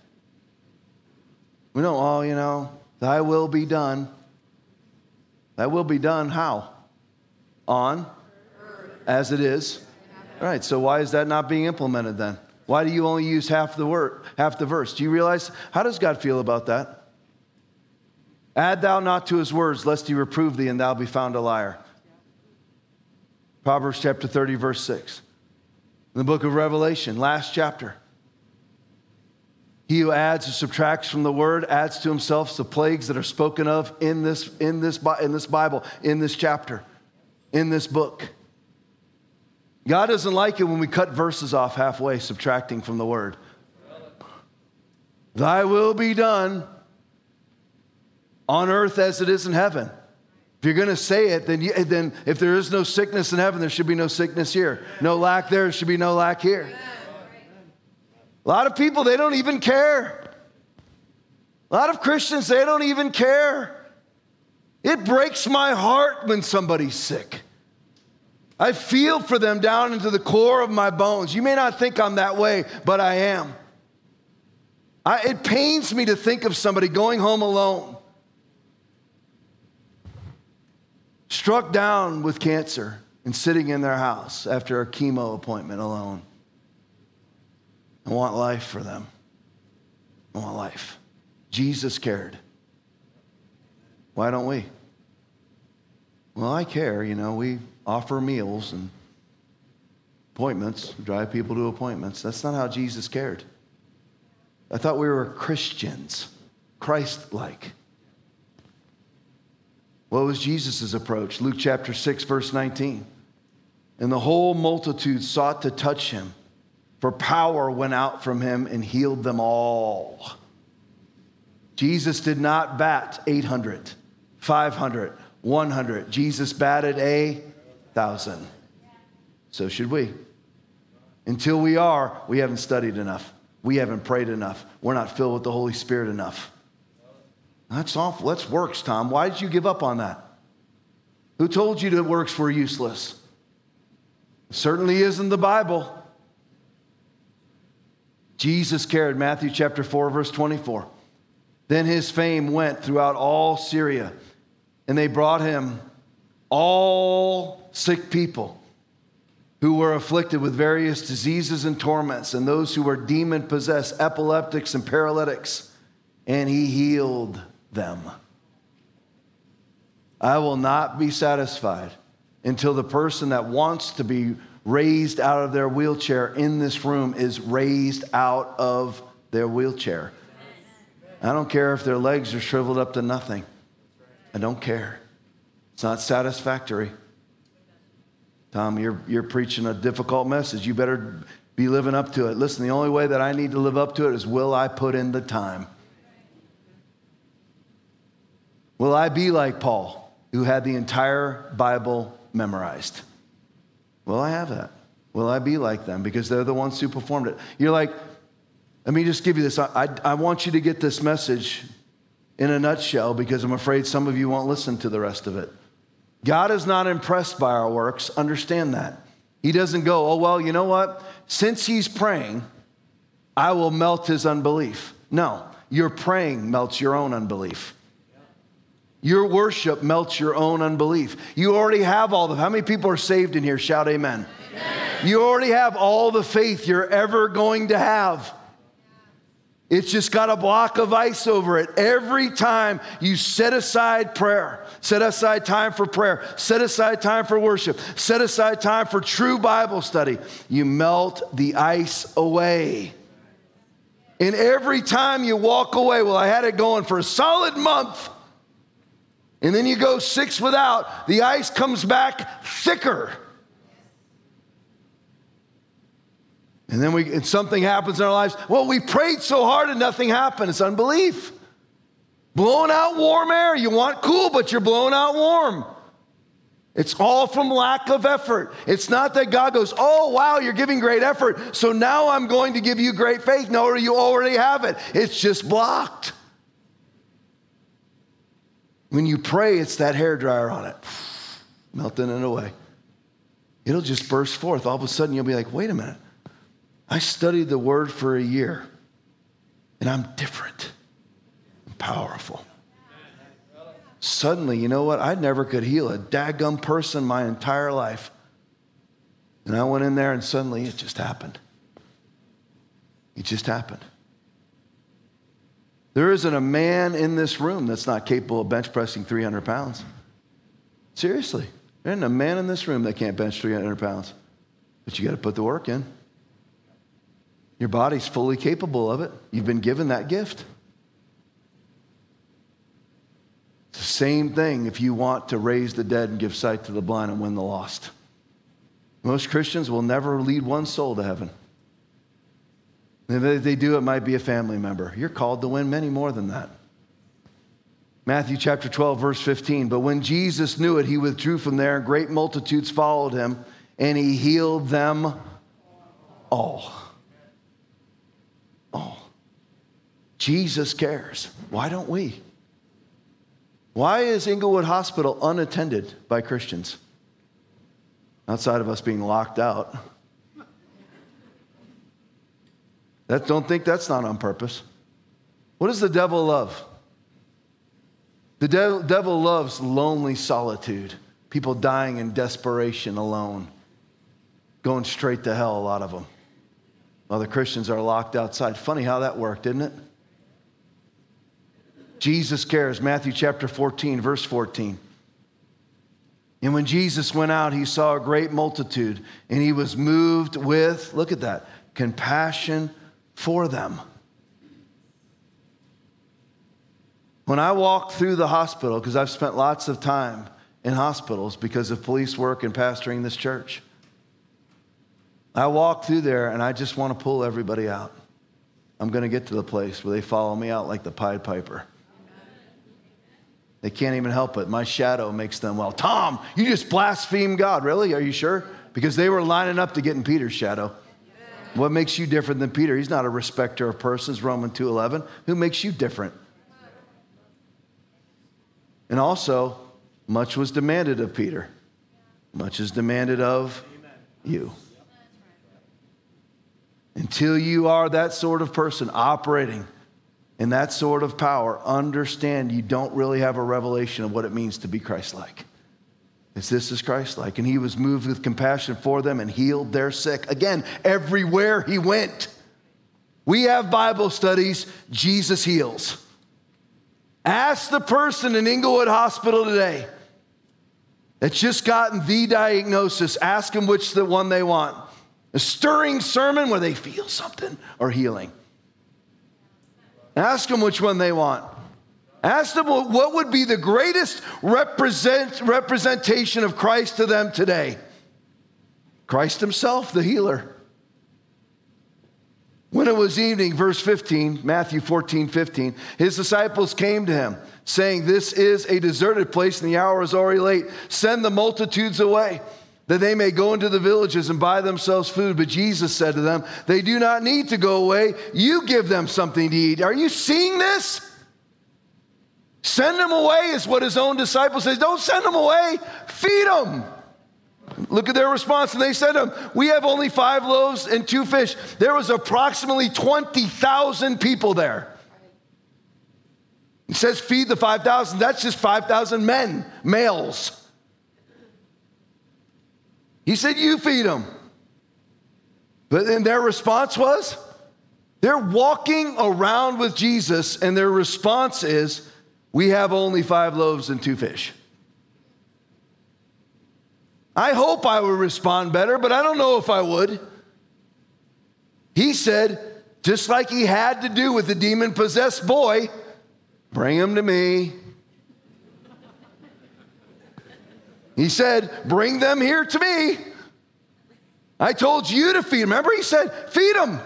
We don't, oh, you know, thy will be done. Thy will be done how? On? As it is. All right, so why is that not being implemented then? Why do you only use half the word, half the verse? Do you realize how does God feel about that? Add thou not to his words, lest he reprove thee and thou be found a liar. Proverbs chapter 30, verse 6. In the book of Revelation, last chapter. He who adds or subtracts from the word adds to himself the plagues that are spoken of in this, in this, in this Bible, in this chapter, in this book. God doesn't like it when we cut verses off halfway, subtracting from the word. Thy will be done on earth as it is in heaven. If you're going to say it, then, you, then if there is no sickness in heaven, there should be no sickness here. No lack there, there should be no lack here. A lot of people, they don't even care. A lot of Christians, they don't even care. It breaks my heart when somebody's sick. I feel for them down into the core of my bones. You may not think I'm that way, but I am. I, it pains me to think of somebody going home alone struck down with cancer and sitting in their house after a chemo appointment alone. I want life for them. I want life. Jesus cared. Why don't we? Well, I care. You know, we offer meals and appointments, drive people to appointments. That's not how Jesus cared. I thought we were Christians, Christ like. What was Jesus' approach? Luke chapter 6, verse 19. And the whole multitude sought to touch him, for power went out from him and healed them all. Jesus did not bat 800, 500, 100. Jesus batted a thousand. So should we. Until we are, we haven't studied enough. We haven't prayed enough. We're not filled with the Holy Spirit enough. That's awful. That's works, Tom. Why did you give up on that? Who told you that works were useless? It certainly isn't the Bible. Jesus cared, Matthew chapter 4, verse 24. Then his fame went throughout all Syria, and they brought him all sick people who were afflicted with various diseases and torments, and those who were demon possessed, epileptics, and paralytics, and he healed them. I will not be satisfied until the person that wants to be raised out of their wheelchair in this room is raised out of their wheelchair. I don't care if their legs are shriveled up to nothing. I don't care. It's not satisfactory. Tom, you're, you're preaching a difficult message. You better be living up to it. Listen, the only way that I need to live up to it is will I put in the time? Will I be like Paul, who had the entire Bible memorized? Will I have that? Will I be like them? Because they're the ones who performed it. You're like, let me just give you this. I, I, I want you to get this message in a nutshell because I'm afraid some of you won't listen to the rest of it. God is not impressed by our works. Understand that. He doesn't go, oh, well, you know what? Since he's praying, I will melt his unbelief. No, your praying melts your own unbelief. Your worship melts your own unbelief. You already have all the. How many people are saved in here? Shout amen. You already have all the faith you're ever going to have. It's just got a block of ice over it. Every time you set aside prayer, set aside time for prayer, set aside time for worship, set aside time for true Bible study, you melt the ice away. And every time you walk away, well, I had it going for a solid month. And then you go six without, the ice comes back thicker. And then we, and something happens in our lives. Well, we prayed so hard and nothing happened. It's unbelief. Blowing out warm air. You want cool, but you're blowing out warm. It's all from lack of effort. It's not that God goes, Oh, wow, you're giving great effort. So now I'm going to give you great faith. No, you already have it. It's just blocked. When you pray, it's that hair dryer on it, melting it away. It'll just burst forth. All of a sudden, you'll be like, Wait a minute. I studied the word for a year and I'm different and powerful. Suddenly, you know what? I never could heal a daggum person my entire life. And I went in there and suddenly it just happened. It just happened. There isn't a man in this room that's not capable of bench pressing 300 pounds. Seriously. There isn't a man in this room that can't bench 300 pounds. But you got to put the work in. Your body's fully capable of it. You've been given that gift. It's the same thing if you want to raise the dead and give sight to the blind and win the lost. Most Christians will never lead one soul to heaven. if they do, it might be a family member. You're called to win many more than that. Matthew chapter 12, verse 15. But when Jesus knew it, he withdrew from there, and great multitudes followed him, and he healed them all. Oh, Jesus cares. Why don't we? Why is Englewood Hospital unattended by Christians? Outside of us being locked out. That, don't think that's not on purpose. What does the devil love? The de- devil loves lonely solitude, people dying in desperation alone, going straight to hell, a lot of them. While the Christians are locked outside. Funny how that worked, didn't it? Jesus cares, Matthew chapter 14, verse 14. And when Jesus went out, he saw a great multitude, and he was moved with, look at that, compassion for them. When I walk through the hospital, because I've spent lots of time in hospitals because of police work and pastoring this church, I walk through there and I just want to pull everybody out. I'm going to get to the place where they follow me out like the Pied Piper. They can't even help it. My shadow makes them, well, Tom, you just blaspheme God. Really? Are you sure? Because they were lining up to get in Peter's shadow. What makes you different than Peter? He's not a respecter of persons, Romans 2.11. Who makes you different? And also, much was demanded of Peter. Much is demanded of you. Until you are that sort of person operating in that sort of power, understand you don't really have a revelation of what it means to be Christ like. It's this is Christ like. And he was moved with compassion for them and healed their sick. Again, everywhere he went. We have Bible studies, Jesus heals. Ask the person in Englewood Hospital today that's just gotten the diagnosis, ask them which the one they want. A stirring sermon where they feel something or healing. Ask them which one they want. Ask them what would be the greatest represent, representation of Christ to them today. Christ Himself, the healer. When it was evening, verse 15, Matthew 14, 15, his disciples came to him, saying, This is a deserted place, and the hour is already late. Send the multitudes away that they may go into the villages and buy themselves food. But Jesus said to them, They do not need to go away. You give them something to eat. Are you seeing this? Send them away is what his own disciples says. Don't send them away, feed them. Look at their response. And they said to him, We have only five loaves and two fish. There was approximately 20,000 people there. He says, Feed the 5,000. That's just 5,000 men, males. He said, You feed them. But then their response was, they're walking around with Jesus, and their response is, We have only five loaves and two fish. I hope I would respond better, but I don't know if I would. He said, just like he had to do with the demon possessed boy, bring him to me. He said, Bring them here to me. I told you to feed them. Remember, he said, Feed them.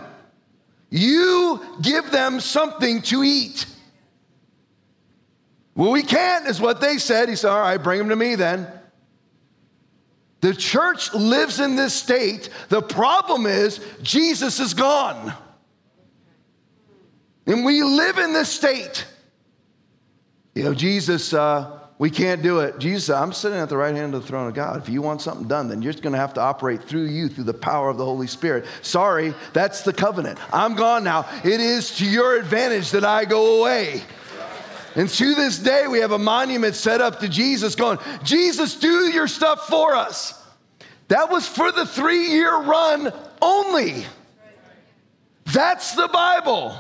You give them something to eat. Well, we can't, is what they said. He said, All right, bring them to me then. The church lives in this state. The problem is, Jesus is gone. And we live in this state. You know, Jesus, uh, we can't do it. Jesus I'm sitting at the right hand of the throne of God. If you want something done, then you're just going to have to operate through you, through the power of the Holy Spirit. Sorry, that's the covenant. I'm gone now. It is to your advantage that I go away. And to this day, we have a monument set up to Jesus going, Jesus, do your stuff for us. That was for the three year run only. That's the Bible.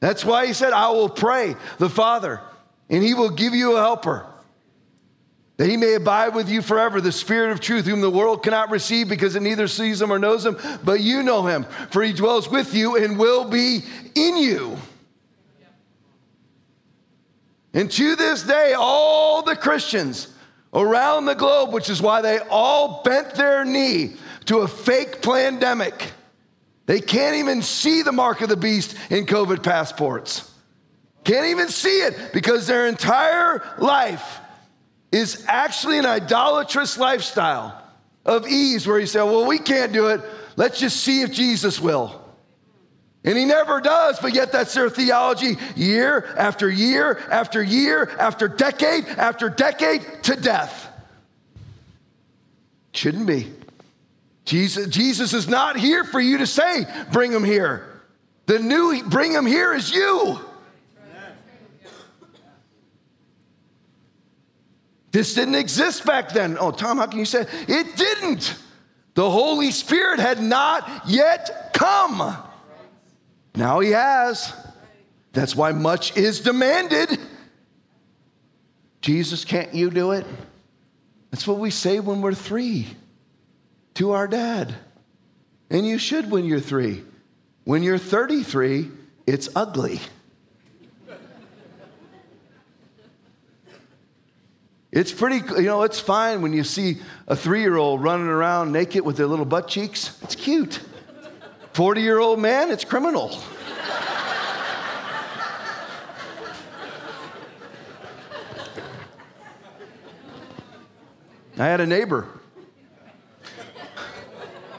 That's why he said, I will pray the Father, and he will give you a helper, that he may abide with you forever, the Spirit of truth, whom the world cannot receive because it neither sees him or knows him, but you know him, for he dwells with you and will be in you. And to this day, all the Christians around the globe, which is why they all bent their knee to a fake pandemic they can't even see the mark of the beast in COVID passports. Can't even see it because their entire life is actually an idolatrous lifestyle of ease where you say, well, we can't do it. Let's just see if Jesus will. And he never does, but yet that's their theology year after year after year after decade after decade to death. Shouldn't be. Jesus, Jesus is not here for you to say, bring him here. The new bring him here is you. This didn't exist back then. Oh, Tom, how can you say it didn't? The Holy Spirit had not yet come. Now he has. That's why much is demanded. Jesus, can't you do it? That's what we say when we're three to our dad. And you should when you're three. When you're 33, it's ugly. It's pretty, you know, it's fine when you see a three year old running around naked with their little butt cheeks. It's cute. 40 year old man, it's criminal. I had a neighbor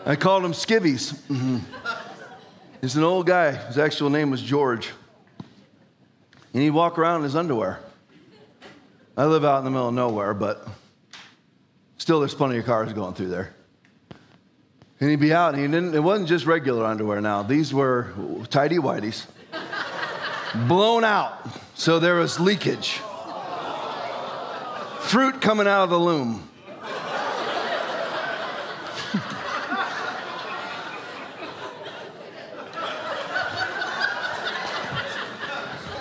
I called him Skivvies. Mm-hmm. He's an old guy. His actual name was George. And he'd walk around in his underwear. I live out in the middle of nowhere, but still there's plenty of cars going through there. And he'd be out, and he didn't, it wasn't just regular underwear now. These were tidy whities, blown out, so there was leakage. Fruit coming out of the loom.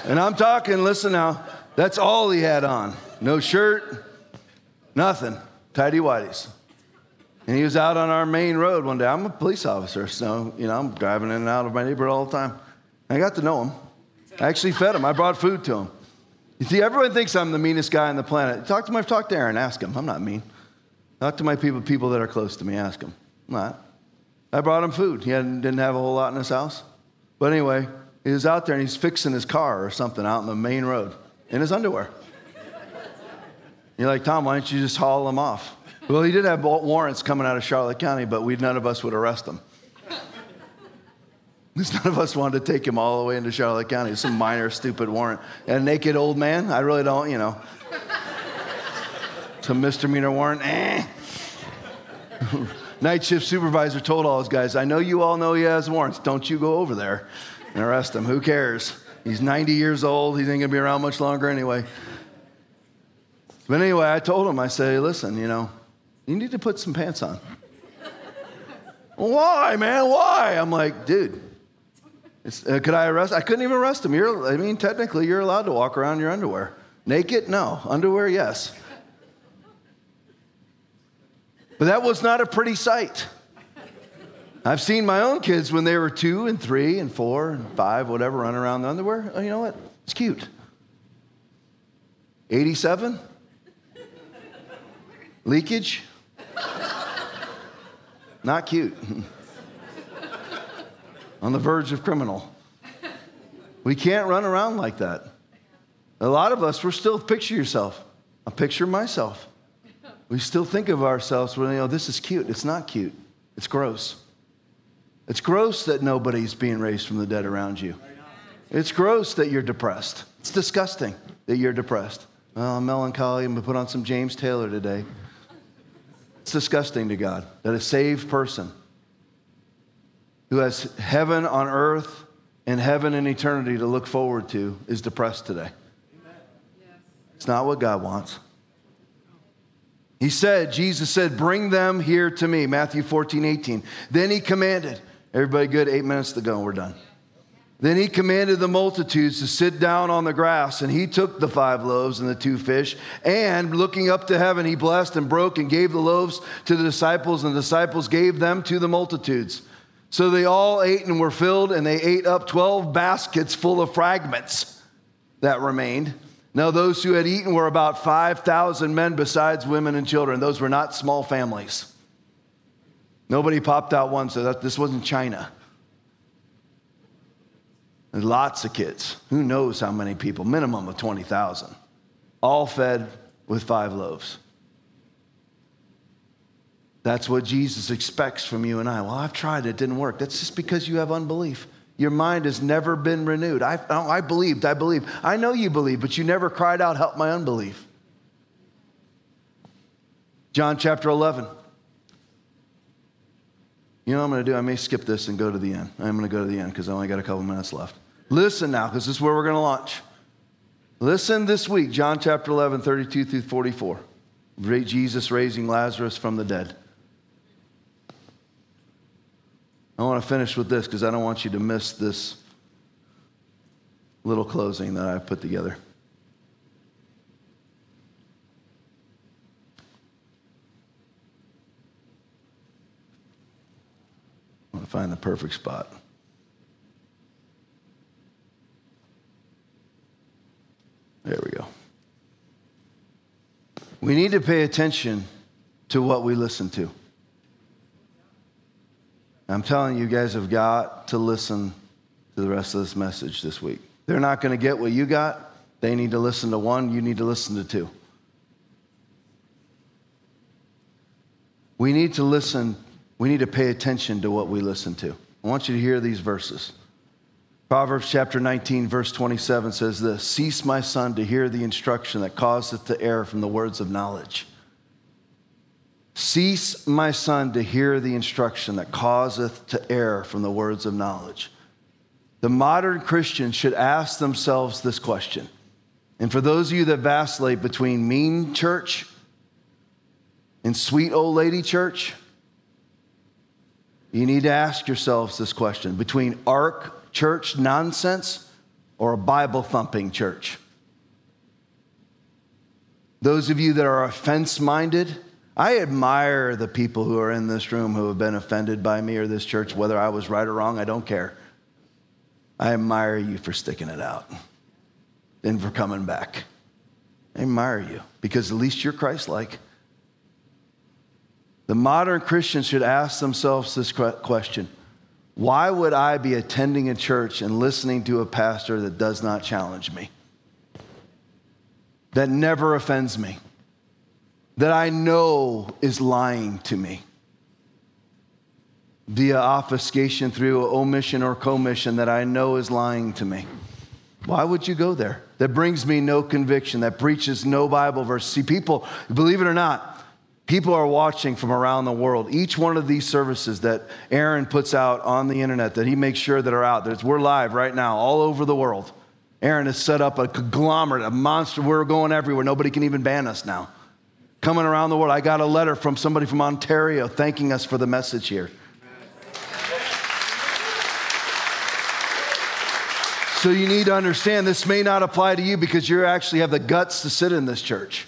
And I'm talking, listen now, that's all he had on. No shirt, nothing. Tidy whities. And he was out on our main road one day. I'm a police officer, so, you know, I'm driving in and out of my neighborhood all the time. I got to know him. I actually fed him. I brought food to him. You see, everyone thinks I'm the meanest guy on the planet. Talk to my, talk to Aaron, ask him. I'm not mean. Talk to my people, people that are close to me, ask him. I'm not. I brought him food. He didn't have a whole lot in his house. But anyway, he was out there and he's fixing his car or something out on the main road in his underwear. You're like, Tom, why don't you just haul him off? Well, he did have warrants coming out of Charlotte County, but we none of us would arrest him. Because <laughs> none of us wanted to take him all the way into Charlotte County. Some minor, stupid warrant. A naked old man, I really don't, you know. Some misdemeanor warrant, eh. <laughs> Night shift supervisor told all his guys, I know you all know he has warrants. Don't you go over there and arrest him. Who cares? He's 90 years old. He ain't going to be around much longer anyway. But anyway, I told him, I said, listen, you know, you need to put some pants on. Why, man? Why? I'm like, dude, uh, could I arrest? I couldn't even arrest him. You're, I mean, technically, you're allowed to walk around in your underwear. Naked? No. Underwear? Yes. But that was not a pretty sight. I've seen my own kids when they were two and three and four and five, whatever, run around in underwear. Oh, you know what? It's cute. 87? Leakage? Not cute. <laughs> On the verge of criminal. We can't run around like that. A lot of us, we're still, picture yourself. I picture myself. We still think of ourselves, well, you know, this is cute. It's not cute, it's gross. It's gross that nobody's being raised from the dead around you. It's gross that you're depressed. It's disgusting that you're depressed. Well, I'm melancholy. I'm going to put on some James Taylor today. It's disgusting to God that a saved person who has heaven on earth and heaven in eternity to look forward to is depressed today. It's not what God wants. He said, Jesus said, Bring them here to me, Matthew 14, 18. Then he commanded, Everybody good? Eight minutes to go, and we're done. Then he commanded the multitudes to sit down on the grass, and he took the five loaves and the two fish, and looking up to heaven, he blessed and broke and gave the loaves to the disciples, and the disciples gave them to the multitudes. So they all ate and were filled, and they ate up 12 baskets full of fragments that remained. Now, those who had eaten were about 5,000 men, besides women and children. Those were not small families. Nobody popped out one, so that this wasn't China. There's lots of kids. Who knows how many people? Minimum of 20,000. All fed with five loaves. That's what Jesus expects from you and I. Well, I've tried, it didn't work. That's just because you have unbelief. Your mind has never been renewed. I, I believed, I believe. I know you believe, but you never cried out, Help my unbelief. John chapter 11. You know what I'm going to do? I may skip this and go to the end. I'm going to go to the end because I only got a couple minutes left. Listen now, because this is where we're going to launch. Listen this week, John chapter 11, 32 through 44. Jesus raising Lazarus from the dead. I want to finish with this because I don't want you to miss this little closing that I put together. Find the perfect spot. There we go. We need to pay attention to what we listen to. I'm telling you, guys have got to listen to the rest of this message this week. They're not going to get what you got. They need to listen to one, you need to listen to two. We need to listen we need to pay attention to what we listen to. I want you to hear these verses. Proverbs chapter 19, verse 27 says this Cease, my son, to hear the instruction that causeth to err from the words of knowledge. Cease, my son, to hear the instruction that causeth to err from the words of knowledge. The modern Christian should ask themselves this question. And for those of you that vacillate between mean church and sweet old lady church, you need to ask yourselves this question between ark church nonsense or a Bible thumping church? Those of you that are offense minded, I admire the people who are in this room who have been offended by me or this church, whether I was right or wrong, I don't care. I admire you for sticking it out and for coming back. I admire you because at least you're Christ like. The modern Christian should ask themselves this question Why would I be attending a church and listening to a pastor that does not challenge me? That never offends me? That I know is lying to me? Via obfuscation through omission or commission that I know is lying to me. Why would you go there? That brings me no conviction, that preaches no Bible verse. See, people, believe it or not, People are watching from around the world. Each one of these services that Aaron puts out on the internet, that he makes sure that are out, that we're live right now all over the world. Aaron has set up a conglomerate, a monster. We're going everywhere. Nobody can even ban us now. Coming around the world, I got a letter from somebody from Ontario thanking us for the message here. So you need to understand this may not apply to you because you actually have the guts to sit in this church.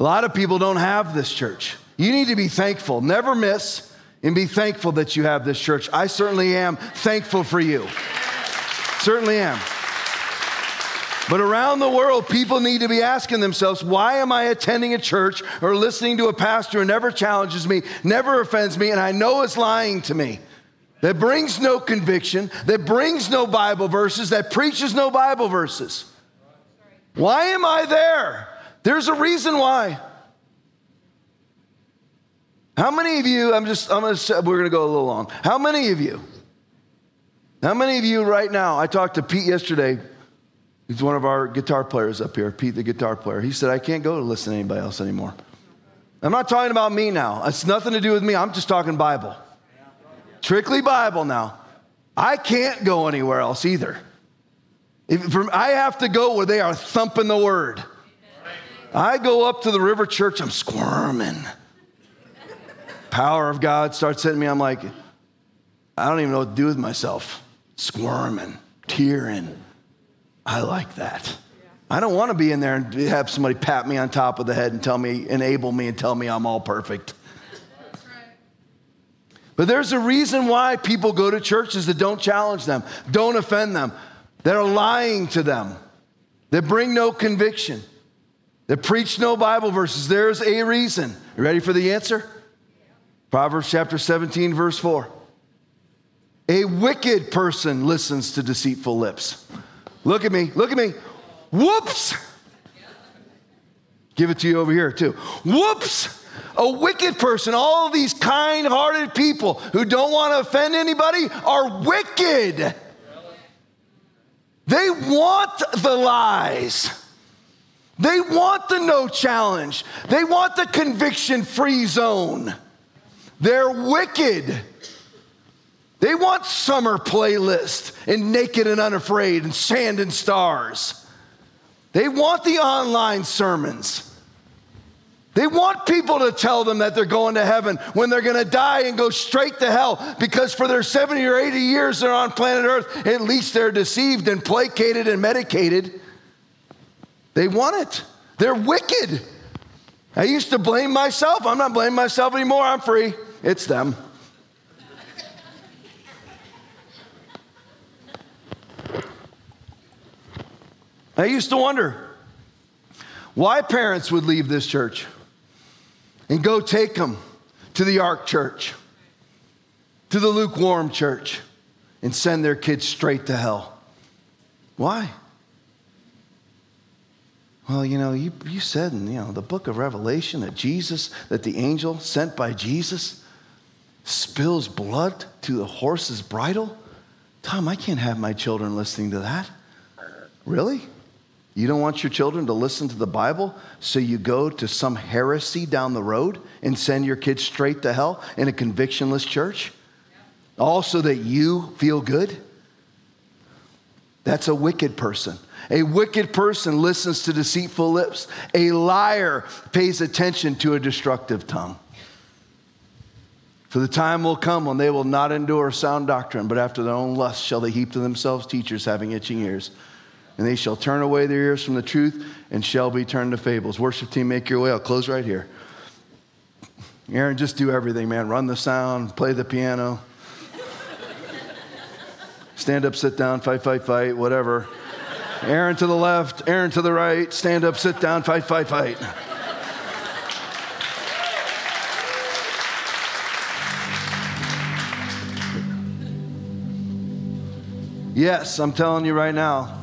A lot of people don't have this church. You need to be thankful. Never miss and be thankful that you have this church. I certainly am thankful for you. Certainly am. But around the world, people need to be asking themselves, why am I attending a church or listening to a pastor who never challenges me, never offends me, and I know is lying to me? That brings no conviction, that brings no Bible verses, that preaches no Bible verses. Why am I there? There's a reason why. How many of you, I'm just, I'm gonna, we're gonna go a little long. How many of you, how many of you right now, I talked to Pete yesterday, He's one of our guitar players up here, Pete, the guitar player. He said, I can't go to listen to anybody else anymore. I'm not talking about me now. It's nothing to do with me. I'm just talking Bible. Strictly Bible now. I can't go anywhere else either. If, I have to go where they are thumping the word. I go up to the river church, I'm squirming. Power of God starts hitting me. I'm like, I don't even know what to do with myself. Squirming, tearing. I like that. I don't want to be in there and have somebody pat me on top of the head and tell me, enable me and tell me I'm all perfect. But there's a reason why people go to churches that don't challenge them, don't offend them, that are lying to them, that bring no conviction, that preach no Bible verses. There's a reason. You ready for the answer? Proverbs chapter 17, verse 4. A wicked person listens to deceitful lips. Look at me. Look at me. Whoops. Give it to you over here, too. Whoops. A wicked person, all these kind hearted people who don't want to offend anybody are wicked. They want the lies. They want the no challenge. They want the conviction free zone. They're wicked. They want summer playlist and naked and unafraid and sand and stars. They want the online sermons. They want people to tell them that they're going to heaven when they're going to die and go straight to hell because for their 70 or 80 years they're on planet Earth, at least they're deceived and placated and medicated. They want it. They're wicked. I used to blame myself. I'm not blaming myself anymore. I'm free. It's them. I used to wonder why parents would leave this church and go take them to the Ark Church, to the lukewarm church, and send their kids straight to hell. Why? Well, you know, you, you said in you know, the book of Revelation that Jesus, that the angel sent by Jesus spills blood to the horse's bridle. Tom, I can't have my children listening to that. Really? You don't want your children to listen to the Bible, so you go to some heresy down the road and send your kids straight to hell in a convictionless church? All so that you feel good? That's a wicked person. A wicked person listens to deceitful lips. A liar pays attention to a destructive tongue. For the time will come when they will not endure sound doctrine, but after their own lust shall they heap to themselves teachers having itching ears and they shall turn away their ears from the truth and shall be turned to fables. Worship team, make your way. I'll close right here. Aaron, just do everything, man. Run the sound, play the piano, stand up, sit down, fight, fight, fight, whatever. Aaron to the left, Aaron to the right, stand up, sit down, fight, fight, fight. Yes, I'm telling you right now,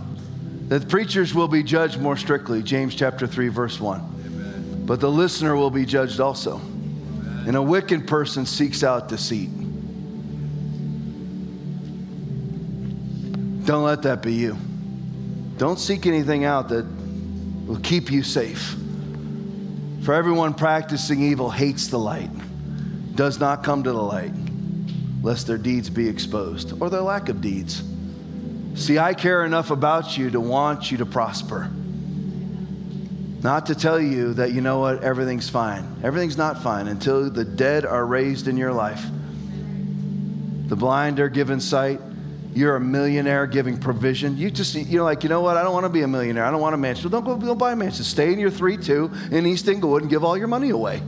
that preachers will be judged more strictly, James chapter 3, verse 1. Amen. But the listener will be judged also. And a wicked person seeks out deceit. Don't let that be you. Don't seek anything out that will keep you safe. For everyone practicing evil hates the light, does not come to the light, lest their deeds be exposed, or their lack of deeds. See, I care enough about you to want you to prosper. Not to tell you that, you know what, everything's fine. Everything's not fine until the dead are raised in your life. The blind are given sight, you're a millionaire giving provision. You just, you're like, you know what? I don't want to be a millionaire. I don't want a mansion. Don't go don't buy a mansion. Stay in your 3 2 in East Englewood and give all your money away.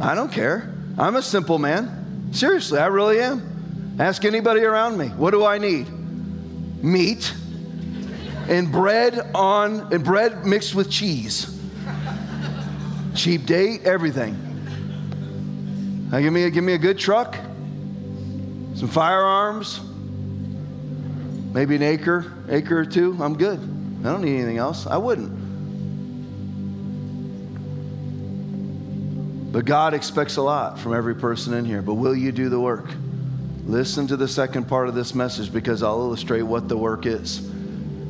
I don't care. I'm a simple man. Seriously, I really am. Ask anybody around me. What do I need? Meat and bread on and bread mixed with cheese. Cheap date, everything. Now give me a, give me a good truck, some firearms, maybe an acre, acre or two. I'm good. I don't need anything else. I wouldn't. But God expects a lot from every person in here. But will you do the work? Listen to the second part of this message because I'll illustrate what the work is.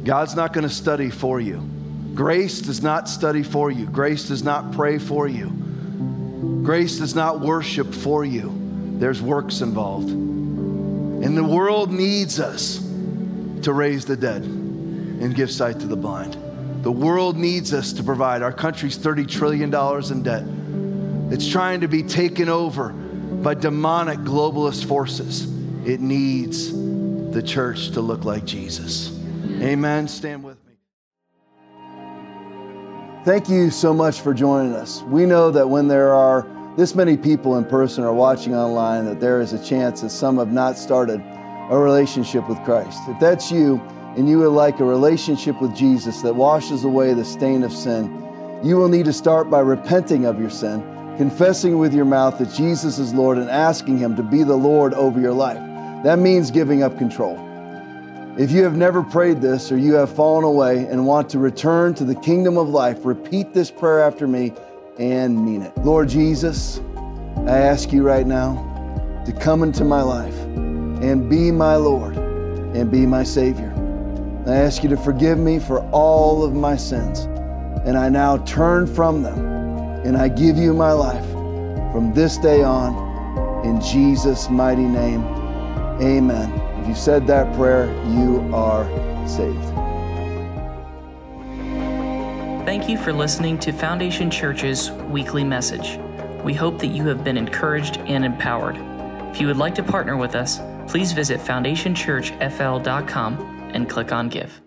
God's not going to study for you. Grace does not study for you. Grace does not pray for you. Grace does not worship for you. There's works involved. And the world needs us to raise the dead and give sight to the blind. The world needs us to provide. Our country's $30 trillion in debt. It's trying to be taken over by demonic globalist forces. It needs the church to look like Jesus. Amen. Stand with me. Thank you so much for joining us. We know that when there are this many people in person or watching online, that there is a chance that some have not started a relationship with Christ. If that's you and you would like a relationship with Jesus that washes away the stain of sin, you will need to start by repenting of your sin confessing with your mouth that Jesus is Lord and asking Him to be the Lord over your life. That means giving up control. If you have never prayed this or you have fallen away and want to return to the kingdom of life, repeat this prayer after me and mean it. Lord Jesus, I ask you right now to come into my life and be my Lord and be my Savior. I ask you to forgive me for all of my sins, and I now turn from them and I give you my life from this day on. In Jesus' mighty name, amen. If you said that prayer, you are saved. Thank you for listening to Foundation Church's weekly message. We hope that you have been encouraged and empowered. If you would like to partner with us, please visit foundationchurchfl.com and click on Give.